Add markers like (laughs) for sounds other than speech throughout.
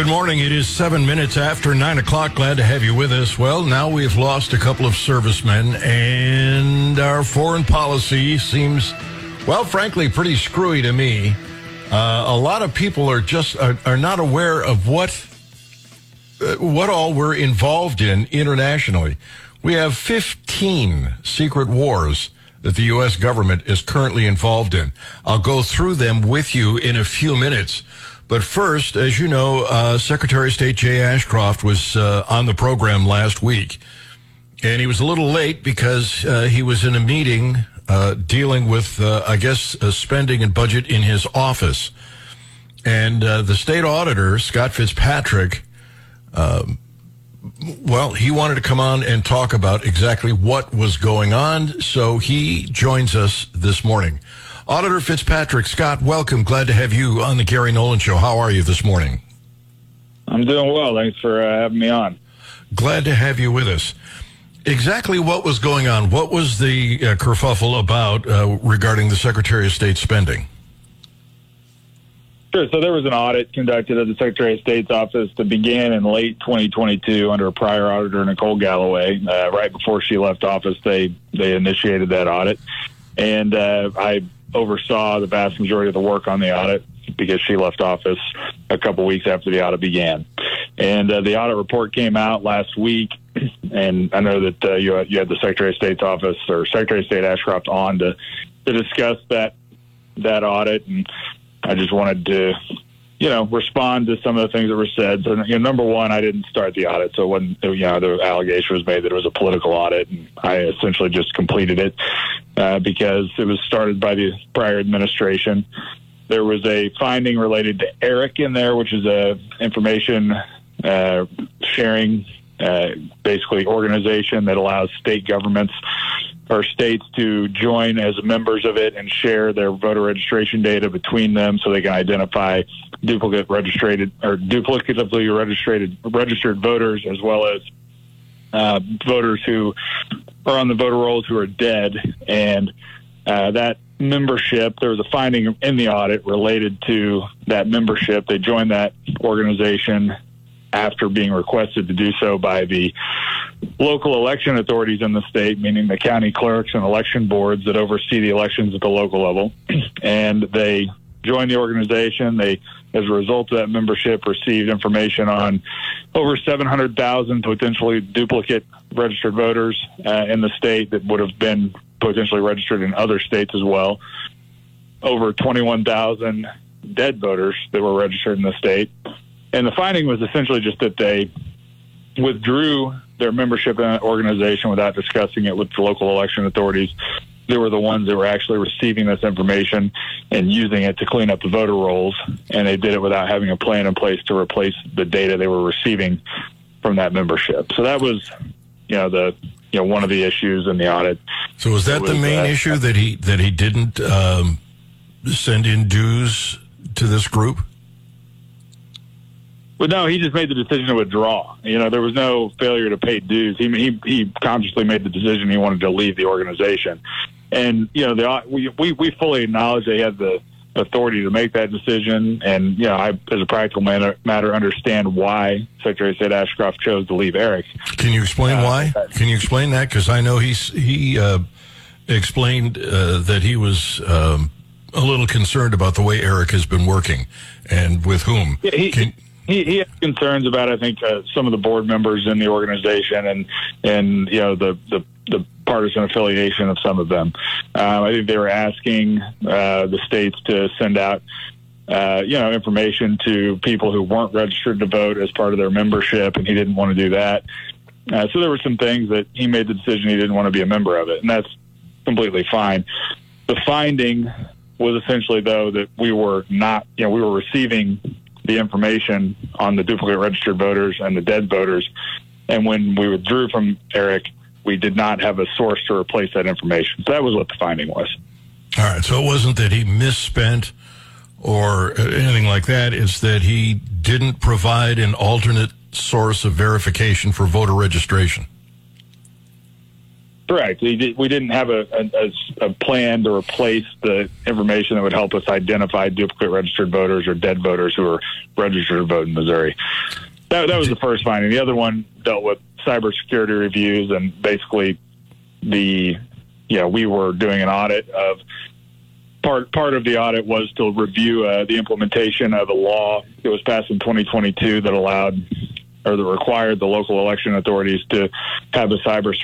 Good morning. It is seven minutes after nine o'clock. Glad to have you with us. Well, now we've lost a couple of servicemen, and our foreign policy seems, well, frankly, pretty screwy to me. Uh, a lot of people are just are, are not aware of what uh, what all we're involved in internationally. We have 15 secret wars that the U.S. government is currently involved in. I'll go through them with you in a few minutes. But first, as you know, uh, Secretary of State Jay Ashcroft was uh, on the program last week. And he was a little late because uh, he was in a meeting uh, dealing with, uh, I guess, spending and budget in his office. And uh, the state auditor, Scott Fitzpatrick, um, well, he wanted to come on and talk about exactly what was going on. So he joins us this morning. Auditor Fitzpatrick Scott, welcome. Glad to have you on the Gary Nolan Show. How are you this morning? I'm doing well. Thanks for uh, having me on. Glad to have you with us. Exactly what was going on? What was the uh, kerfuffle about uh, regarding the Secretary of State spending? Sure. So there was an audit conducted at the Secretary of State's office that began in late 2022 under a prior auditor, Nicole Galloway. Uh, right before she left office, they they initiated that audit, and uh, I oversaw the vast majority of the work on the audit because she left office a couple weeks after the audit began. And uh, the audit report came out last week, and I know that uh, you, you had the Secretary of State's office or Secretary of State Ashcroft on to to discuss that that audit, and I just wanted to you know, respond to some of the things that were said. So, you know, number one, I didn't start the audit, so when you know the allegation was made that it was a political audit, and I essentially just completed it uh, because it was started by the prior administration. There was a finding related to ERIC in there, which is a information uh, sharing, uh, basically organization that allows state governments or states to join as members of it and share their voter registration data between them so they can identify duplicate registered or duplicatively registered registered voters as well as uh, voters who are on the voter rolls who are dead. And uh, that membership there was a finding in the audit related to that membership. They joined that organization after being requested to do so by the local election authorities in the state, meaning the county clerks and election boards that oversee the elections at the local level. (clears throat) And they joined the organization. They, as a result of that membership, received information on over 700,000 potentially duplicate registered voters uh, in the state that would have been potentially registered in other states as well. Over 21,000 dead voters that were registered in the state. And the finding was essentially just that they withdrew their membership in that organization without discussing it with the local election authorities. They were the ones that were actually receiving this information and using it to clean up the voter rolls, and they did it without having a plan in place to replace the data they were receiving from that membership. So that was, you know, the you know one of the issues in the audit. So was that was, the main uh, issue that he that he didn't um, send in dues to this group? Well, no, he just made the decision to withdraw. You know, there was no failure to pay dues. He he, he consciously made the decision he wanted to leave the organization, and you know, the, we we we fully acknowledge they had the authority to make that decision. And you know, I, as a practical matter, matter understand why Secretary of State Ashcroft chose to leave ERIC. Can you explain uh, why? Can you explain that? Because I know he's he uh, explained uh, that he was. Um, a little concerned about the way ERIC has been working and with whom. Yeah, he, Can, he, he has concerns about I think uh, some of the board members in the organization and and you know the the, the partisan affiliation of some of them. Um, I think they were asking uh, the states to send out. Uh, you know, information to people who weren't registered to vote as part of their membership, and he didn't want to do that. Uh, so there were some things that he made the decision he didn't want to be a member of it, and that's completely fine. The finding was essentially, though, that we were not, you know, we were receiving the information on the duplicate registered voters and the dead voters. And when we withdrew from ERIC, we did not have a source to replace that information. So that was what the finding was. All right. So it wasn't that he misspent or anything like that. It's that he didn't provide an alternate source of verification for voter registration. Correct. We, did, we didn't have a, a, a, plan to replace the information that would help us identify duplicate registered voters or dead voters who are registered to vote in Missouri. That, that was the first finding. The other one dealt with cybersecurity reviews and basically the, yeah we were doing an audit of part part of the audit was to review uh, the implementation of a law that was passed in 2022 that allowed or that required the local election authorities to have a cyber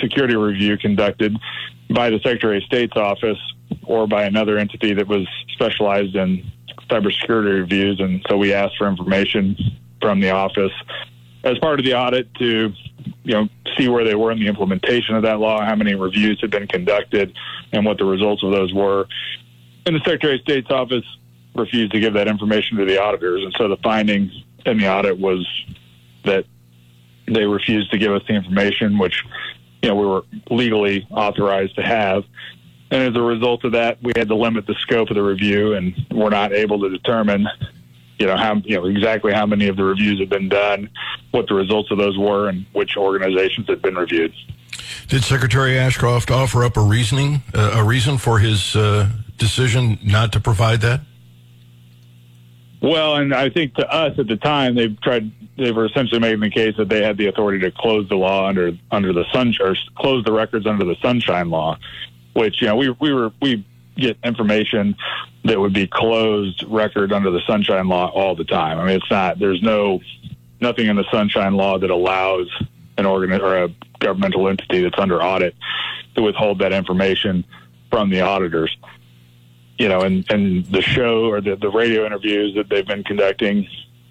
security review conducted by the Secretary of State's office or by another entity that was specialized in cybersecurity reviews. And so we asked for information from the office as part of the audit to you know see where they were in the implementation of that law, how many reviews had been conducted, and what the results of those were. And the Secretary of State's office refused to give that information to the auditors, and so the finding in the audit was that they refused to give us the information, which you know we were legally authorized to have. And as a result of that, we had to limit the scope of the review, and we're not able to determine, you know, how you know exactly how many of the reviews have been done, what the results of those were, and which organizations had been reviewed. Did Secretary Ashcroft offer up a reasoning, uh, a reason for his uh, decision not to provide that? Well, and I think to us at the time, they tried. They were essentially making the case that they had the authority to close the law under under the sun or close the records under the Sunshine Law, which you know we we were we get information that would be closed record under the Sunshine Law all the time. I mean, it's not. There's no nothing in the Sunshine Law that allows an organ or a governmental entity that's under audit to withhold that information from the auditors you know, and, and the show or the, the radio interviews that they've been conducting,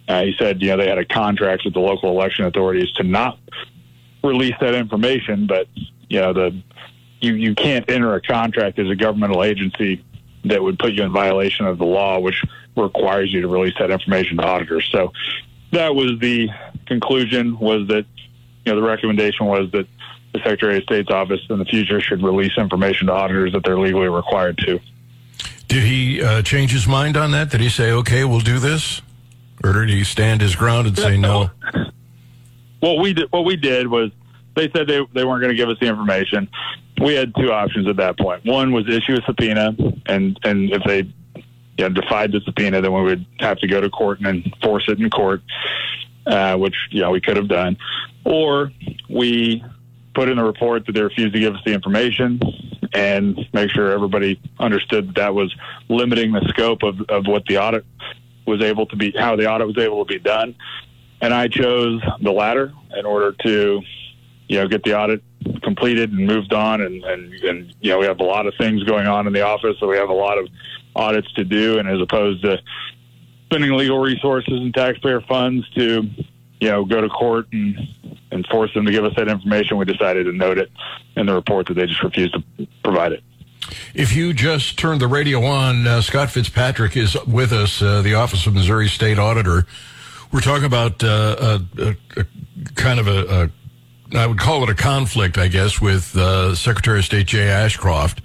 uh, he said, you know, they had a contract with the local election authorities to not release that information, but you know, the you you can't enter a contract as a governmental agency that would put you in violation of the law, which requires you to release that information to auditors. So that was the conclusion. Was that you know the recommendation was that the Secretary of State's office in the future should release information to auditors that they're legally required to. Did he uh, change his mind on that? Did he say, "Okay, we'll do this," or did he stand his ground and say no? (laughs) What we did, what we did was they said they they weren't going to give us the information. We had two options at that point. One was issue a subpoena, and and if they you know, defied the subpoena, then we would have to go to court and enforce it in court, uh, which you know we could have done, or we put in a report that they refused to give us the information and make sure everybody understood that, that was limiting the scope of, of what the audit was able to be, how the audit was able to be done. And I chose the latter in order to, you know, get the audit completed and moved on. And, and, and, you know, we have a lot of things going on in the office, so we have a lot of audits to do. And as opposed to spending legal resources and taxpayer funds to, you know, go to court and, and force them to give us that information, we decided to note it in the report that they just refused to provide it. If you just turned the radio on, uh, Scott Fitzpatrick is with us, uh, the Office of Missouri State Auditor. We're talking about uh, a, a, kind of a, a, I would call it a conflict, I guess, with uh, Secretary of State Jay Ashcroft.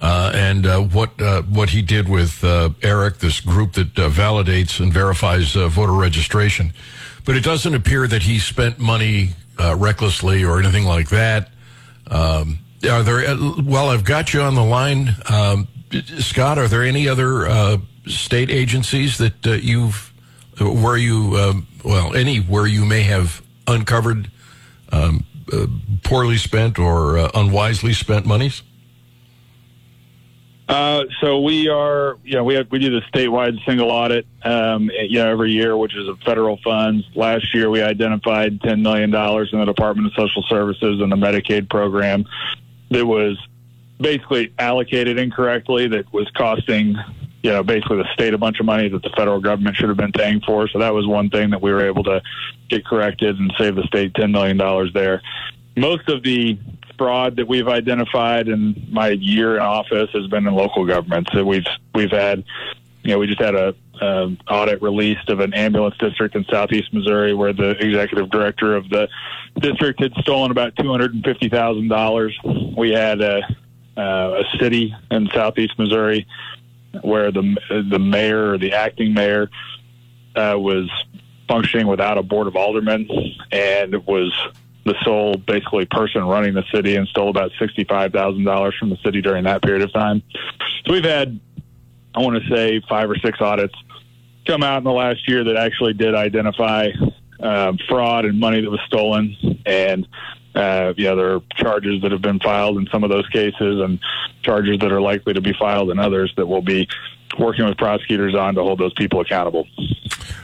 Uh, and uh, what uh, what he did with uh, ERIC, this group that uh, validates and verifies voter registration. But it doesn't appear that he spent money uh, recklessly or anything like that. Um, are there? Uh, well, I've got you on the line, um, Scott. Are there any other uh, state agencies that uh, you've where you um, well any where you may have uncovered um, uh, poorly spent or uh, unwisely spent monies? Uh, so we are, you know, we have, we do the statewide single audit, um, you know, every year, which is of federal funds. Last year, we identified $10 million in the Department of Social Services and the Medicaid program that was basically allocated incorrectly, that was costing, you know, basically the state a bunch of money that the federal government should have been paying for. So that was one thing that we were able to get corrected and save the state $10 million there. Most of the fraud that we've identified in my year in office has been in local government. So we've we've had, you know, we just had a, a audit released of an ambulance district in southeast Missouri where the executive director of the district had stolen about two hundred and fifty thousand dollars. We had a, a city in southeast Missouri where the the mayor or the acting mayor uh, was functioning without a board of aldermen and was the sole basically person running the city and stole about $65,000 from the city during that period of time. So we've had, I want to say, five or six audits come out in the last year that actually did identify uh, fraud and money that was stolen. And, uh, there are charges that have been filed in some of those cases and charges that are likely to be filed in others that will be working with prosecutors on to hold those people accountable.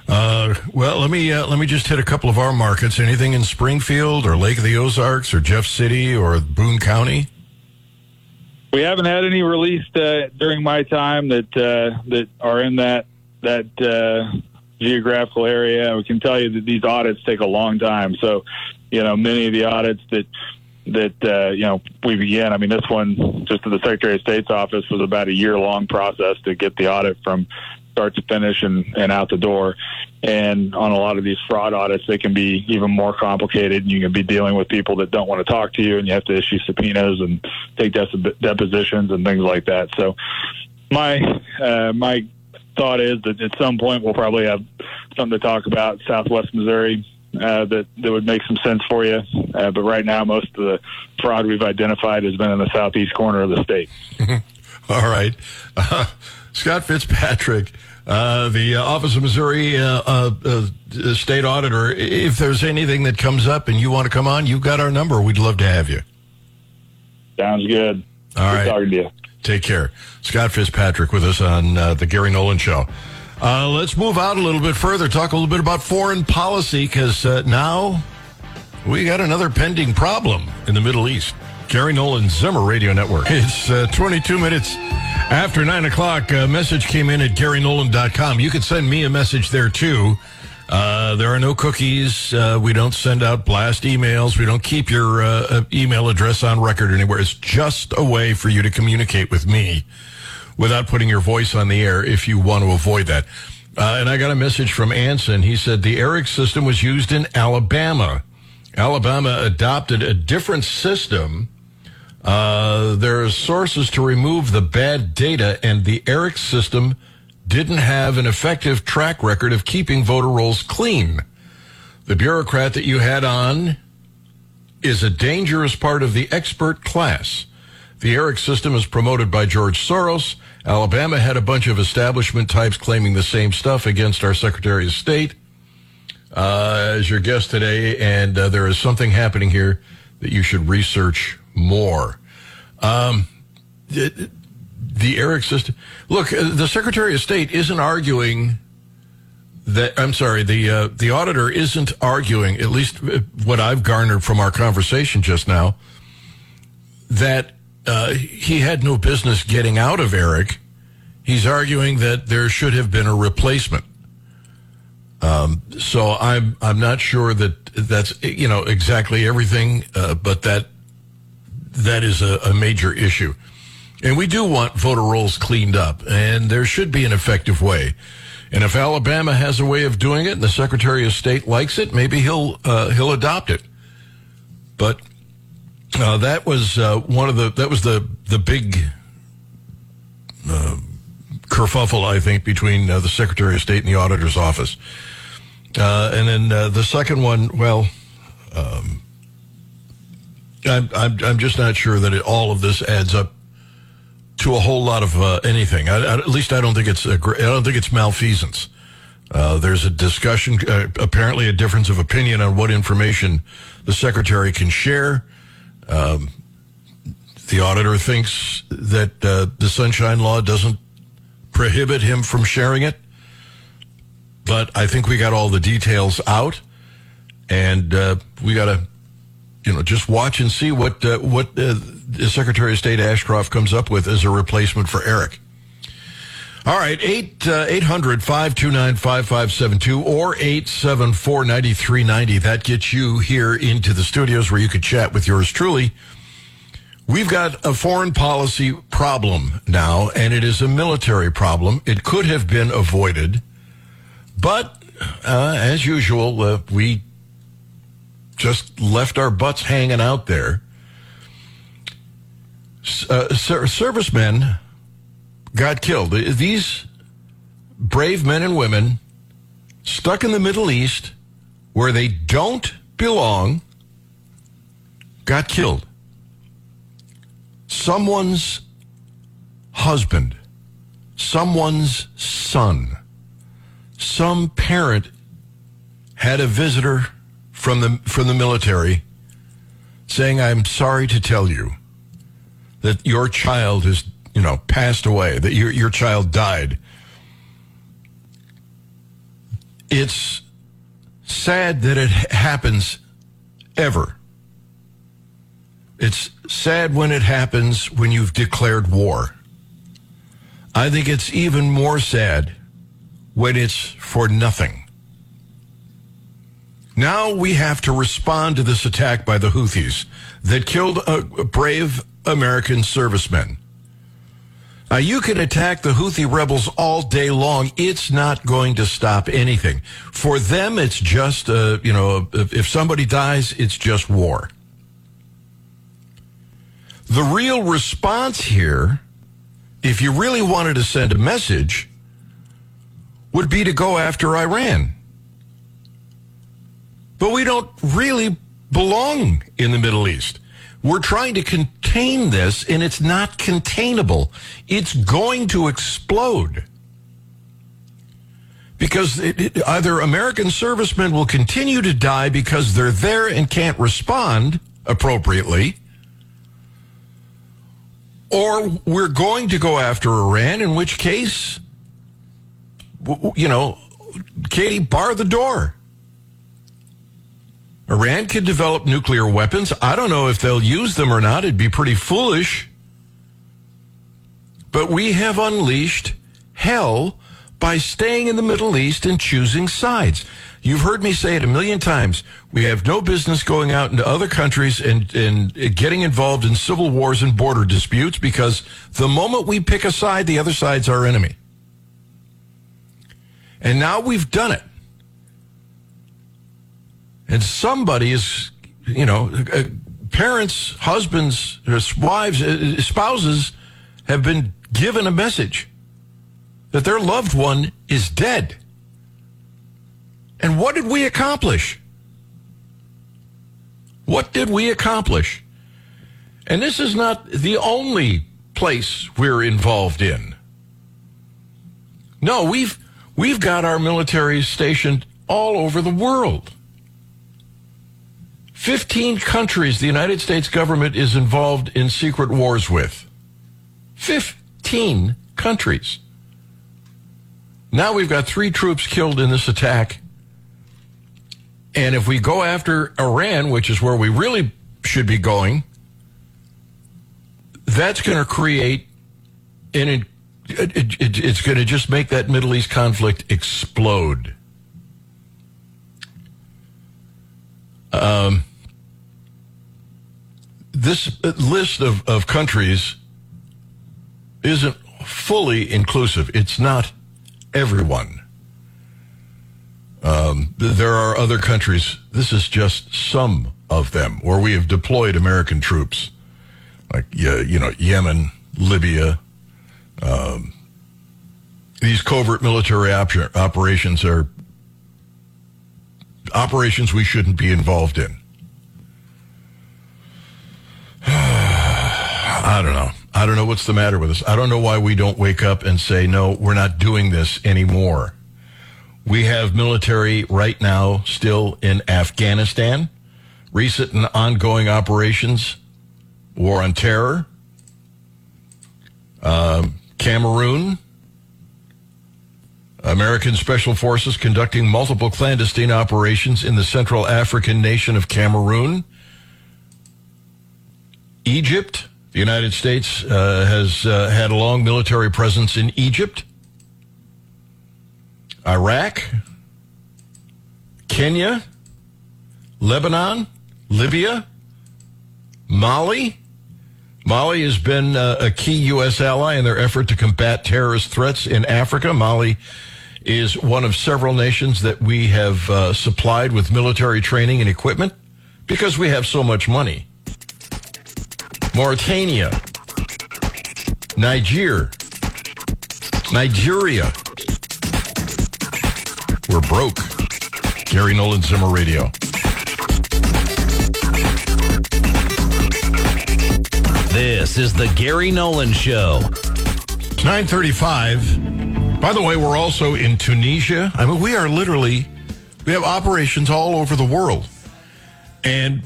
Uh, well, let me uh, let me just hit a couple of our markets. Anything in Springfield or Lake of the Ozarks or Jeff City or Boone County? We haven't had any released uh, during my time that uh, that are in that that uh, geographical area. We can tell you that these audits take a long time. So, you know, many of the audits that that uh, you know we began. I mean, this one just to the Secretary of State's office was about a year long process to get the audit from start to finish and, and out the door. And on a lot of these fraud audits, they can be even more complicated. And you can be dealing with people that don't want to talk to you, and you have to issue subpoenas and take depositions and things like that. So, my uh, my thought is that at some point we'll probably have something to talk about Southwest Missouri uh, that that would make some sense for you. Uh, but right now, most of the fraud we've identified has been in the southeast corner of the state. (laughs) All right, uh, (laughs) Scott Fitzpatrick. Uh, the uh, Office of Missouri uh, State Auditor. If there's anything that comes up and you want to come on, you've got our number. We'd love to have you. Sounds good. All good right. Talking to you. Take care. Scott Fitzpatrick with us on the Gary Nolan Show. Uh, let's move out a little bit further, talk a little bit about foreign policy, because uh, now we got another pending problem in the Middle East. Gary Nolan Zimmer Radio Network. It's uh, 22 minutes after 9 o'clock. A message came in at GaryNolan.com. You can send me a message there too. Uh, there are no cookies. Uh, we don't send out blast emails. We don't keep your uh, email address on record anywhere. It's just a way for you to communicate with me without putting your voice on the air if you want to avoid that. Uh, and I got a message from Anson. He said the ERIC system was used in Alabama. Alabama adopted a different system. Uh, there are sources to remove the bad data, and the ERIC system didn't have an effective track record of keeping voter rolls clean. The bureaucrat that you had on is a dangerous part of the expert class. The ERIC system is promoted by George Soros. Alabama had a bunch of establishment types claiming the same stuff against our Secretary of State uh, as your guest today, and uh, there is something happening here that you should research more. Um, the, the ERIC system. Look, uh, the Secretary of State isn't arguing that. I'm sorry, the uh, the auditor isn't arguing. At least uh, what I've garnered from our conversation just now, that uh, he had no business getting out of ERIC. He's arguing that there should have been a replacement. Um, so I'm I'm not sure that that's you know exactly everything, uh, but that that is a, a major issue, and we do want voter rolls cleaned up, and there should be an effective way. And if Alabama has a way of doing it, and the Secretary of State likes it, maybe he'll uh, he'll adopt it. But uh, that was uh, one of the that was the the big uh, kerfuffle I think between uh, the Secretary of State and the Auditor's office. Uh, and then uh, the second one, well, um, I'm, I'm I'm just not sure that it, all of this adds up to a whole lot of anything. I, I, at least I don't think it's I don't think it's malfeasance. there's a discussion, apparently a difference of opinion on what information the secretary can share. Um, the auditor thinks that uh, the Sunshine Law doesn't prohibit him from sharing it, but I think we got all the details out, and uh, we got to, you know, just watch and see what uh, what uh, the Secretary of State Ashcroft comes up with as a replacement for ERIC. All right, 8 uh, 800 529 5572 or 874 9390. That gets you here into the studios where you could chat with yours truly. We've got a foreign policy problem now, and it is a military problem. It could have been avoided, but uh, as usual, uh, we just left our butts hanging out there. Uh, servicemen got killed. These brave men and women stuck in the Middle East where they don't belong got killed. Someone's husband, someone's son, some parent had a visitor from the from the military saying, "I'm sorry to tell you that your child is, you know, passed away, that your your child died." It's sad that it happens ever. It's sad when it happens when you've declared war. I think it's even more sad when it's for nothing. Now we have to respond to this attack by the Houthis that killed a brave American servicemen. Now you can attack the Houthi rebels all day long. It's not going to stop anything. For them, it's just, uh, you know, if somebody dies, it's just war. The real response here, if you really wanted to send a message, would be to go after Iran. But we don't really belong in the Middle East. We're trying to contain this, and it's not containable. It's going to explode. Because it, it, either American servicemen will continue to die because they're there and can't respond appropriately, or we're going to go after Iran, in which case, you know, Katie, bar the door. Iran could develop nuclear weapons. I don't know if they'll use them or not. It'd be pretty foolish. But we have unleashed hell by staying in the Middle East and choosing sides. You've heard me say it a million times. We have no business going out into other countries and, and getting involved in civil wars and border disputes because the moment we pick a side, the other side's our enemy. And now we've done it and somebody is, you know, uh, parents, husbands, wives, uh, spouses have been given a message that their loved one is dead. And what did we accomplish? What did we accomplish? And this is not the only place we're involved in. No, we've we've got our military stationed all over the world. 15 countries the United States government is involved in secret wars with. 15 countries. Now we've got three troops killed in this attack. And if we go after Iran, which is where we really should be going, that's going to create an, it, it, it's going to just make that Middle East conflict explode. Um, this list of, of countries isn't fully inclusive. It's not everyone. Um, there are other countries. This is just some of them where we have deployed American troops, like you know Yemen, Libya. Um, these covert military op- operations are operations we shouldn't be involved in. I don't know. I don't know what's the matter with us. I don't know why we don't wake up and say, no, we're not doing this anymore. We have military right now still in Afghanistan, recent and ongoing operations, war on terror, um, Cameroon, American Special Forces conducting multiple clandestine operations in the Central African nation of Cameroon. Egypt, the United States uh, has uh, had a long military presence in Egypt, Iraq, Kenya, Lebanon, Libya, Mali. Mali has been uh, a key U.S. ally in their effort to combat terrorist threats in Africa. Mali is one of several nations that we have uh, supplied with military training and equipment because we have so much money. Mauritania, Niger, Nigeria. We're broke. Gary Nolan Zimmer Radio. This is the Gary Nolan Show. 935. By the way, we're also in Tunisia. I mean, we are literally, we have operations all over the world. And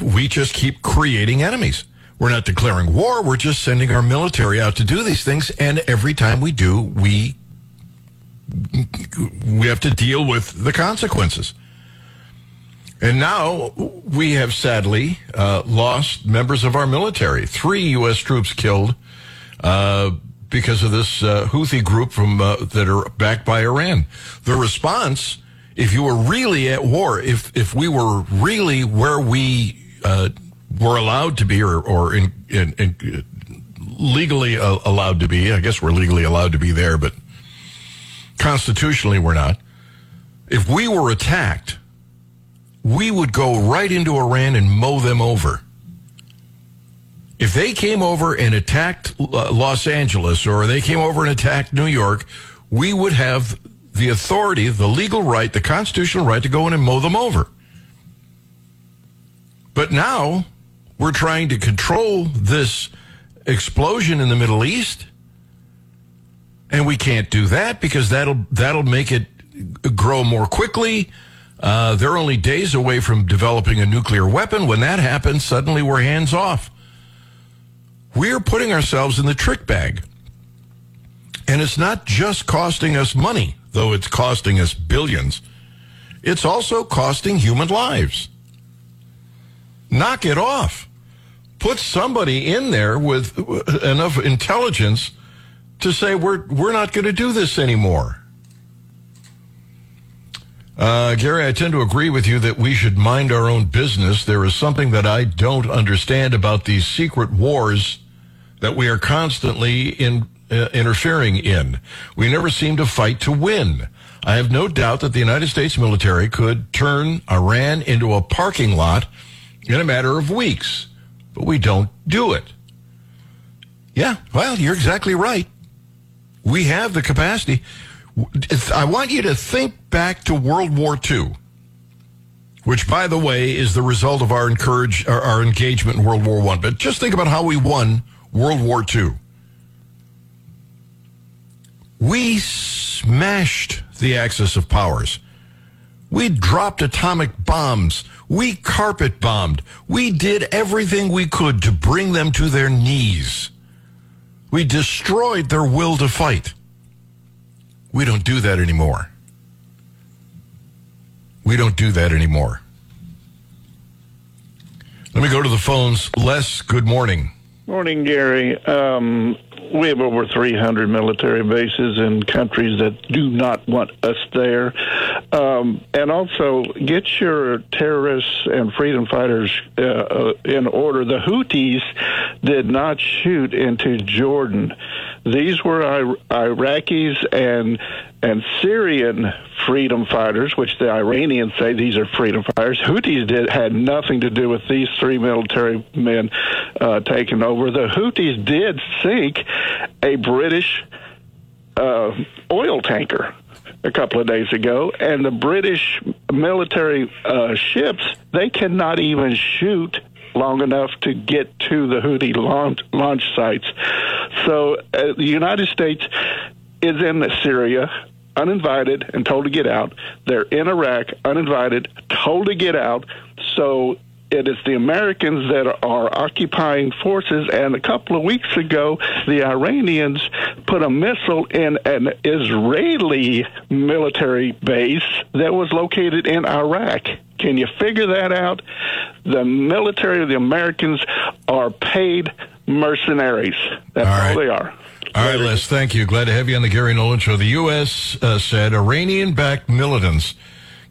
we just keep creating enemies. We're not declaring war. We're just sending our military out to do these things. And every time we do, we, we have to deal with the consequences. And now we have sadly uh, lost members of our military. Three U.S. troops killed uh, because of this uh, Houthi group from uh, that are backed by Iran. The response, if you were really at war, if if we were really where we uh, were allowed to be, or or in, in, in legally uh, allowed to be, I guess we're legally allowed to be there, but constitutionally we're not. If we were attacked we would go right into Iran and mow them over. If they came over and attacked uh, Los Angeles or they came over and attacked New York, we would have the authority, the legal right, the constitutional right to go in and mow them over. But now we're trying to control this explosion in the Middle East. And we can't do that because that'll that'll make it grow more quickly uh, they're only days away from developing a nuclear weapon. When that happens, suddenly we're hands off. We're putting ourselves in the trick bag. And it's not just costing us money, though it's costing us billions. It's also costing human lives. Knock it off. Put somebody in there with enough intelligence to say we're we're not going to do this anymore. Uh, Gary, I tend to agree with you that we should mind our own business. There is something that I don't understand about these secret wars that we are constantly in, uh, interfering in. We never seem to fight to win. I have no doubt that the United States military could turn Iran into a parking lot in a matter of weeks, but we don't do it. Yeah, well, you're exactly right. We have the capacity. I want you to think back to World War II, which, by the way, is the result of our encourage our, engagement in World War One. But just think about how we won World War II. We smashed the axis of powers. We dropped atomic bombs. We carpet bombed. We did everything we could to bring them to their knees. We destroyed their will to fight. We don't do that anymore. We don't do that anymore. Let me go to the phones. Les, good morning. Morning, Gary. Um, we have over 300 military bases in countries that do not want us there. Um, and also, get your terrorists and freedom fighters uh, uh, in order. The Houthis did not shoot into Jordan. These were Iraqis and and Syrian freedom fighters, which the Iranians say these are freedom fighters. Houthis did had nothing to do with these three military men uh, taking over. The Houthis did sink a British uh, oil tanker a couple of days ago, and the British military uh, ships they cannot even shoot long enough to get to the Houthi launch, launch sites. So uh, the United States is in Syria uninvited and told to get out. They're in Iraq uninvited, told to get out. So it is the Americans that are occupying forces. And a couple of weeks ago, the Iranians put a missile in an Israeli military base that was located in Iraq. Can you figure that out? The military of the Americans are paid mercenaries. That's all, right. all they are. All right, Les, thank you. Glad to have you on the Gary Nolan Show. The U.S. Uh, said Iranian backed militants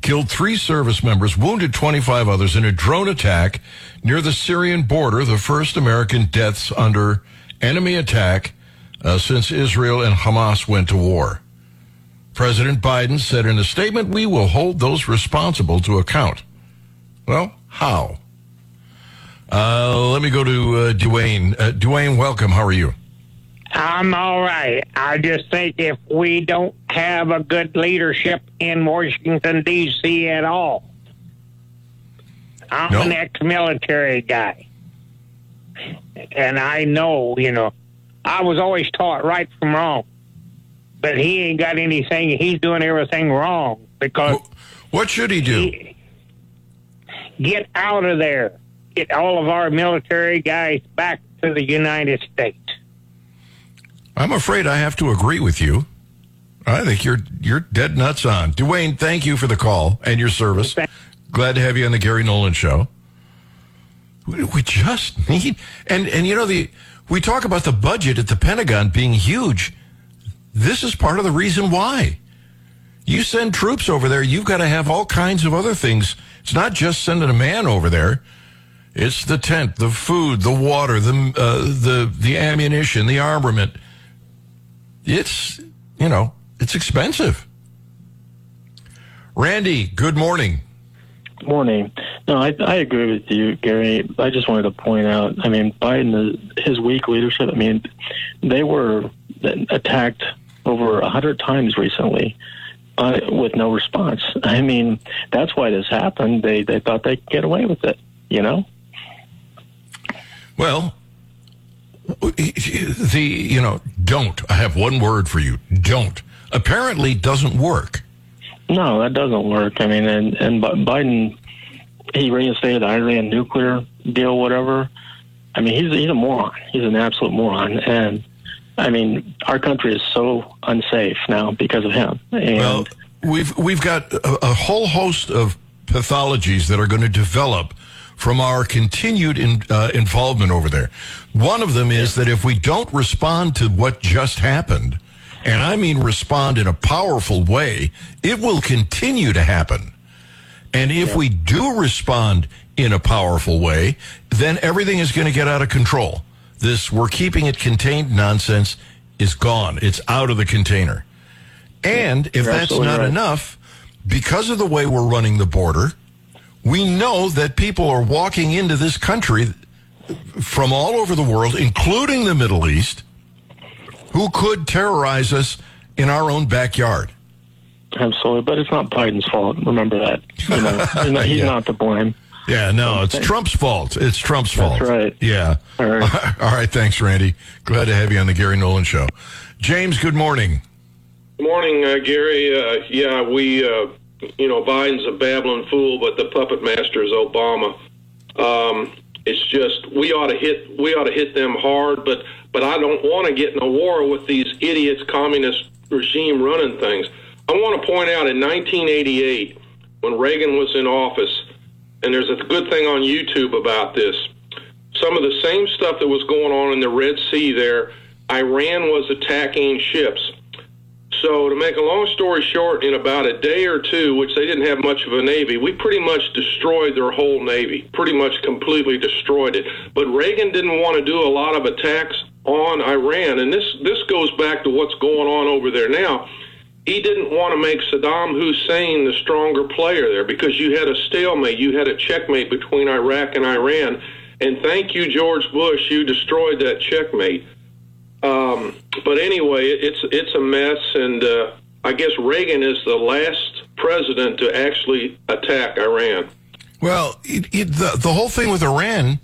killed three service members, wounded 25 others in a drone attack near the Syrian border, the first American deaths under enemy attack uh, since Israel and Hamas went to war. President Biden said in a statement, We will hold those responsible to account. Well, how? Uh, let me go to uh, Dwayne. Uh, Dwayne, welcome. How are you? I'm all right. I just think if we don't have a good leadership in Washington, D.C. at all, I'm no. an ex military guy. and I know, you know, I was always taught right from wrong, but he ain't got anything. He's doing everything wrong because What should he do? he, get out of there. Get all of our military guys back to the United States. I'm afraid I have to agree with you. I think you're you're dead nuts on. Dwayne, thank you for the call and your service. Glad to have you on the Gary Nolan show. We we just need and and you know the we talk about the budget at the Pentagon being huge. This is part of the reason why. You send troops over there, you've got to have all kinds of other things. It's not just sending a man over there. It's the tent, the food, the water, the uh, the the ammunition, the armament. It's you know it's expensive. Randy, good morning. Morning. No, I, I agree with you, Gary. I just wanted to point out. I mean, Biden, his weak leadership. I mean, they were attacked over a hundred times recently uh, with no response. (laughs) I mean, that's why this happened. They they thought they could get away with it. You know. Well, the you know don't. I have one word for you. Don't. Apparently doesn't work. No, that doesn't work. I mean, and and Bi- Biden, he reinstated the Iran nuclear deal, whatever. I mean, he's he's a moron. He's an absolute moron, and I mean, our country is so unsafe now because of him. And Well, we've we've got a, a whole host of pathologies that are going to develop from our continued in, uh, involvement over there. One of them is that if we don't respond to what just happened, and I mean respond in a powerful way, it will continue to happen. And if we do respond in a powerful way, then everything is going to get out of control. This we're keeping it contained nonsense is gone. It's out of the container. And if You're that's not right. enough, because of the way we're running the border, we know that people are walking into this country from all over the world, including the Middle East, who could terrorize us in our own backyard. absolutely, but it's not Biden's fault. Remember that. You know, (laughs) he's not, he's Yeah. not to blame. Yeah, no, it's Trump's fault. It's Trump's fault. That's right. Yeah. All right. (laughs) All right. Thanks, Randy. Glad to have you on the Gary Nolan Show. James, good morning. Good morning, uh, Gary. Uh, yeah, we, uh, you know, Biden's a babbling fool, but the puppet master is Obama. Um, it's just we ought to hit we ought to hit them hard, but but I don't want to get in a war with these idiots, communist regime running things. I want to point out in 1988 when Reagan was in office, and there's a good thing on YouTube about this. Some of the same stuff that was going on in the Red Sea there, Iran was attacking ships. So, to make a long story short, in about a day or two, which they didn't have much of a navy, we pretty much destroyed their whole navy, pretty much completely destroyed it. But Reagan didn't want to do a lot of attacks on Iran, and this this goes back to what's going on over there now. He didn't want to make Saddam Hussein the stronger player there because you had a stalemate, you had a checkmate between Iraq and Iran. And thank you, George Bush, you destroyed that checkmate. Um, but anyway, it's it's a mess, and uh, I guess Reagan is the last president to actually attack Iran. Well, it, it, the, the whole thing with Iran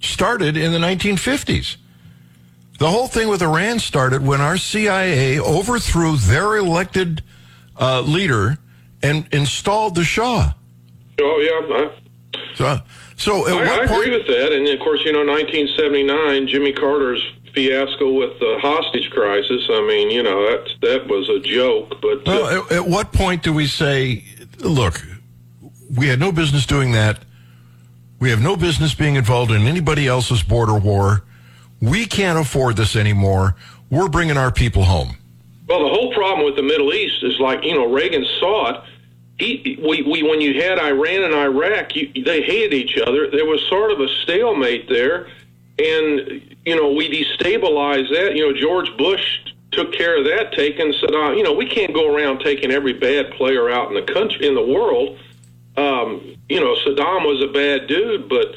started in the 1950s. The whole thing with Iran started when our CIA overthrew their elected uh, leader and installed the Shah. Oh yeah, I, So, so at I, what I point? agree with that. And of course, you know, 1979, Jimmy Carter's fiasco with the hostage crisis. I mean, you know, that that was a joke. But uh, at, at what point do we say, look, we had no business doing that. We have no business being involved in anybody else's border war. We can't afford this anymore. We're bringing our people home. Well, the whole problem with the Middle East is like you know Reagan saw it. He, we, we, when you had Iran and Iraq, you, they hated each other. There was sort of a stalemate there, and you know we destabilized that. You know George Bush took care of that, taking Saddam. You know we can't go around taking every bad player out in the country in the world. Um, you know Saddam was a bad dude, but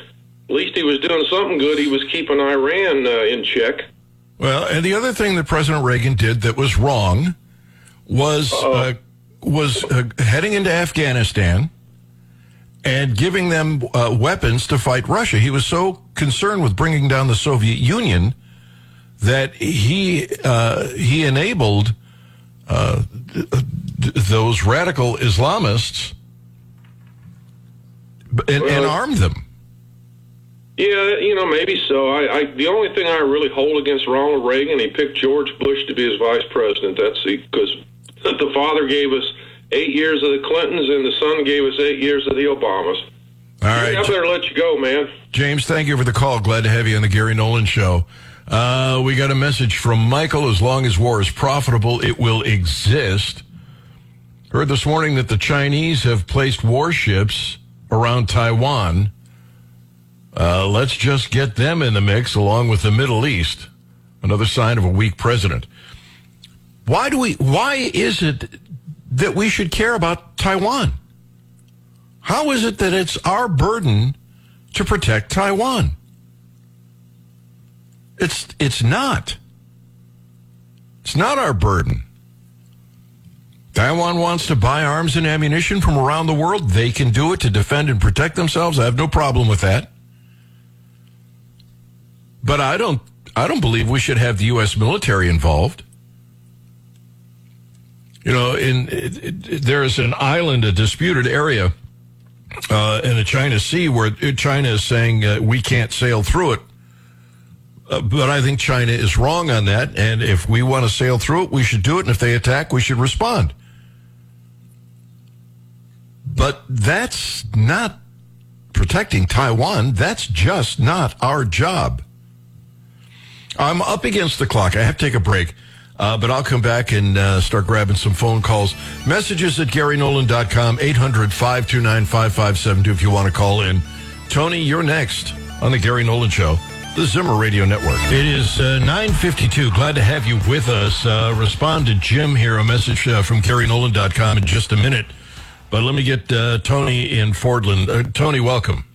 at least he was doing something good. He was keeping Iran uh, in check. Well, and the other thing that President Reagan did that was wrong was uh, was uh, heading into Afghanistan and giving them uh, weapons to fight Russia. He was so concerned with bringing down the Soviet Union that he uh, he enabled uh, th- those radical Islamists and, and armed them. Yeah, you know, maybe so. I, I the only thing I really hold against Ronald Reagan, he picked George Bush to be his vice president. That's because the father gave us eight years of the Clintons, and the son gave us eight years of the Obamas. All I right, better let you go, man. James, thank you for the call. Glad to have you on the Gary Nolan Show. Uh, we got a message from Michael. As long as war is profitable, it will exist. Heard this morning that the Chinese have placed warships around Taiwan. Uh, let's just get them in the mix along with the Middle East. Another sign of a weak president. Why do we, why is it that we should care about Taiwan? How is it that it's our burden to protect Taiwan? It's it's not. It's not our burden. Taiwan wants to buy arms and ammunition from around the world. They can do it to defend and protect themselves. I have no problem with that. But I don't I don't believe we should have the US military involved. You know, in it, it, there's an island, a disputed area uh, in the China Sea where China is saying uh, we can't sail through it. Uh, but I think China is wrong on that. And if we want to sail through it, we should do it. And if they attack, we should respond. But that's not protecting Taiwan. That's just not our job. I'm up against the clock. I have to take a break. Uh, but I'll come back and uh, start grabbing some phone calls. Messages at GaryNolan.com, 800 529 5572 if you want to call in. Tony, you're next on The Gary Nolan Show, the Zimmer Radio Network. It is uh, 952. Glad to have you with us. Uh, respond to Jim here, a message uh, from GaryNolan.com in just a minute. But let me get uh, Tony in Fordland. Uh, Tony, welcome.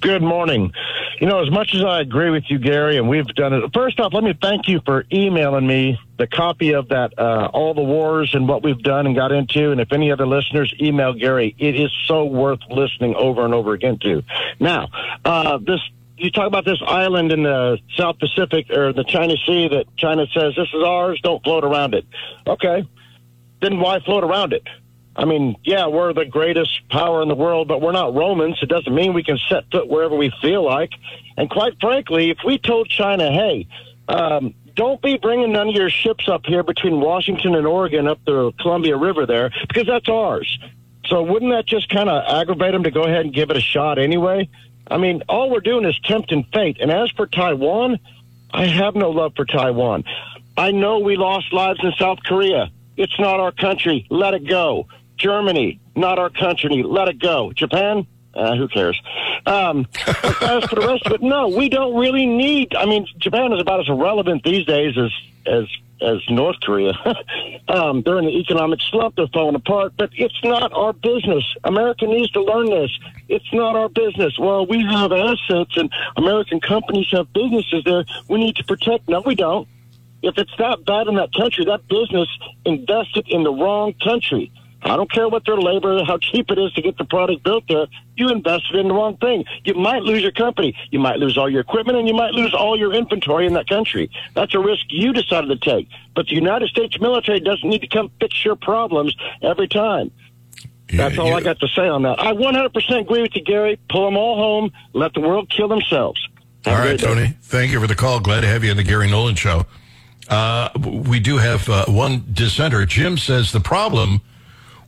Good morning. You know, as much as I agree with you, Gary, and we've done it. First off, let me thank you for emailing me the copy of that, uh, all the wars and what we've done and got into. And if any other listeners email Gary, it is so worth listening over and over again to. Now, uh, this, you talk about this island in the South Pacific or the China Sea that China says this is ours, don't float around it. Okay. Then why float around it? I mean, yeah, we're the greatest power in the world, but we're not Romans. It doesn't mean we can set foot wherever we feel like. And quite frankly, if we told China, hey, um, don't be bringing none of your ships up here between Washington and Oregon up the Columbia River there, because that's ours. So wouldn't that just kind of aggravate them to go ahead and give it a shot anyway? I mean, all we're doing is tempting fate. And as for Taiwan, I have no love for Taiwan. I know we lost lives in South Korea. It's not our country. Let it go. Germany, not our country. Let it go. Japan, uh, who cares? Um, as for the rest of it, no, we don't really need. I mean, Japan is about as irrelevant these days as as as North Korea. (laughs) um, they're in the economic slump. They're falling apart. But it's not our business. America needs to learn this. It's not our business. Well, we have assets, and American companies have businesses there. We need to protect. No, we don't. If it's that bad in that country, that business invested in the wrong country. I don't care what their labor, how cheap it is to get the product built there. You invested in the wrong thing. You might lose your company. You might lose all your equipment and you might lose all your inventory in that country. That's a risk you decided to take. But the United States military doesn't need to come fix your problems every time. That's all I got to say on that. I 100% agree with you, Gary. Pull them all home. Let the world kill themselves. Have All day. Tony. Thank you for the call. Glad to have you on the Gary Nolan Show. Uh, we do have uh, one dissenter. Jim says the problem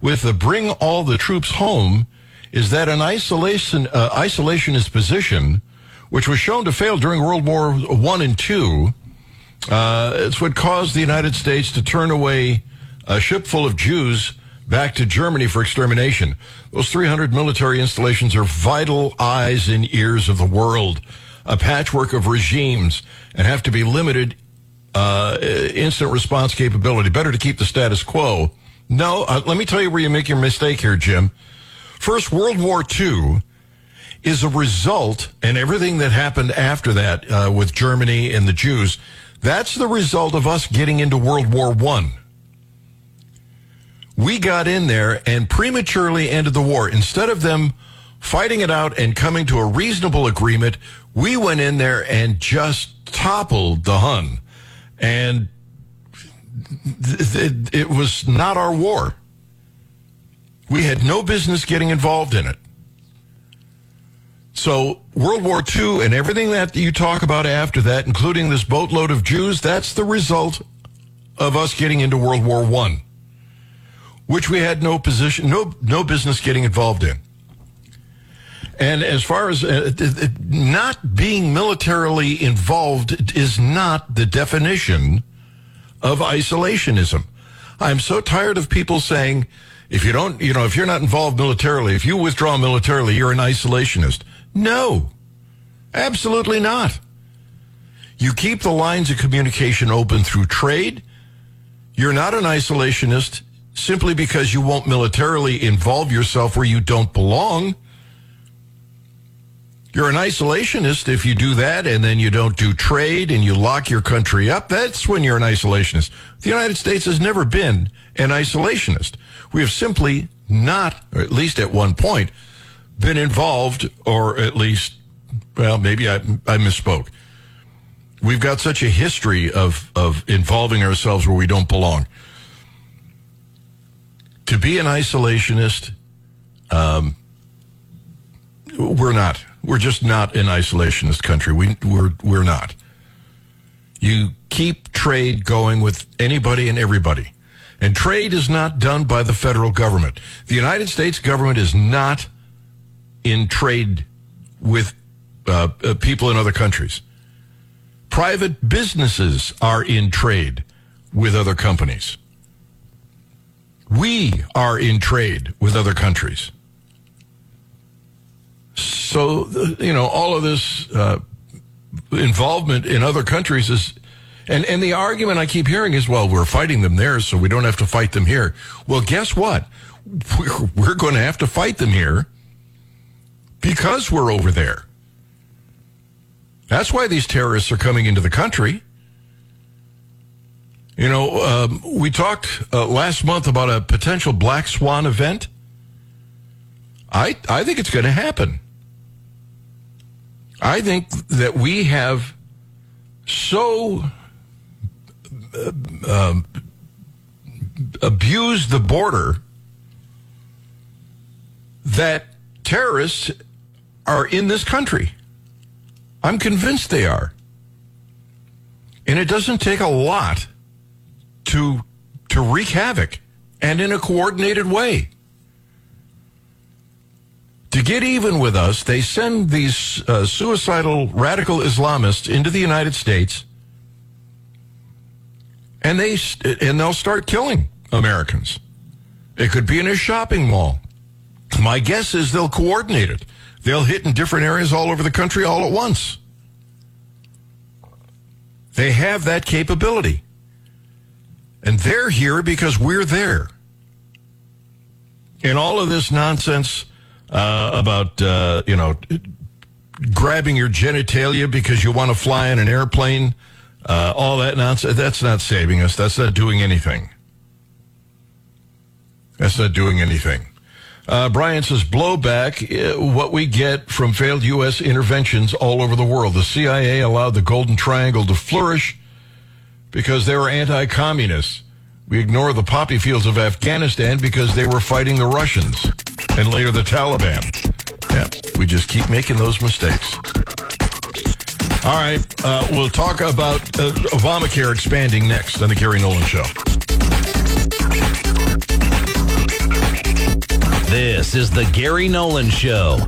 with the bring all the troops home is that an isolation uh, isolationist position, which was shown to fail during World War One and Two, uh, it's what caused the United States to turn away a ship full of Jews back to Germany for extermination. Those 300 military installations are vital eyes and ears of the world, a patchwork of regimes, and have to be limited uh, instant response capability. Better to keep the status quo. No, uh, let me tell you where you make your mistake here, Jim. First, World War II is a result, and everything that happened after that uh, with Germany and the Jews, that's the result of us getting into World War One. We got in there and prematurely ended the war. Instead of them fighting it out and coming to a reasonable agreement. We went in there and just toppled the Hun. And th- it was not our war. We had no business getting involved in it. So World War II and everything that you talk about after that, including this boatload of Jews, that's the result of us getting into World War One, which we had no position, no no business getting involved in. And as far as uh, not being militarily involved is not the definition of isolationism. I'm so tired of people saying, if you don't, you know, if you're not involved militarily, if you withdraw militarily, you're an isolationist. No, absolutely not. You keep the lines of communication open through trade. You're not an isolationist simply because you won't militarily involve yourself where you don't belong. You're an isolationist if you do that and then you don't do trade and you lock your country up. That's when you're an isolationist. The United States has never been an isolationist. We have simply not, or at least at one point, been involved, or at least, well, maybe I, I misspoke. We've got such a history of, of involving ourselves where we don't belong. To be an isolationist, um, we're not. We're just not an isolationist country. We, we're, we're not. You keep trade going with anybody and everybody. And trade is not done by the federal government. The United States government is not in trade with uh, uh, people in other countries. Private businesses are in trade with other companies. We are in trade with other countries. So, you know, all of this uh, involvement in other countries is, and, and the argument I keep hearing is, well, we're fighting them there, so we don't have to fight them here. Well, guess what? We're, we're going to have to fight them here because we're over there. That's why these terrorists are coming into the country. You know, um, we talked uh, last month about a potential black swan event. I I think it's going to happen. I think that we have so uh, um, abused the border that terrorists are in this country. I'm convinced they are. And it doesn't take a lot to to wreak havoc and in a coordinated way. To get even with us, they send these uh, suicidal radical Islamists into the United States and they and they'll start killing Americans. It could be in a shopping mall. My guess is they'll coordinate it. They'll hit in different areas all over the country all at once. They have that capability. And they're here because we're there. And all of this nonsense uh, about, uh, you know, grabbing your genitalia because you want to fly in an airplane, uh, all that nonsense, that's not saving us. That's not doing anything. That's not doing anything. Uh, Brian says blowback, uh, what we get from failed U.S. interventions all over the world. The CIA allowed the Golden Triangle to flourish because they were anti communists. We ignore the poppy fields of Afghanistan because they were fighting the Russians and later the Taliban. Yeah, we just keep making those mistakes. All right, uh, we'll talk about uh, Obamacare expanding next on the Gary Nolan Show. This is the Gary Nolan Show.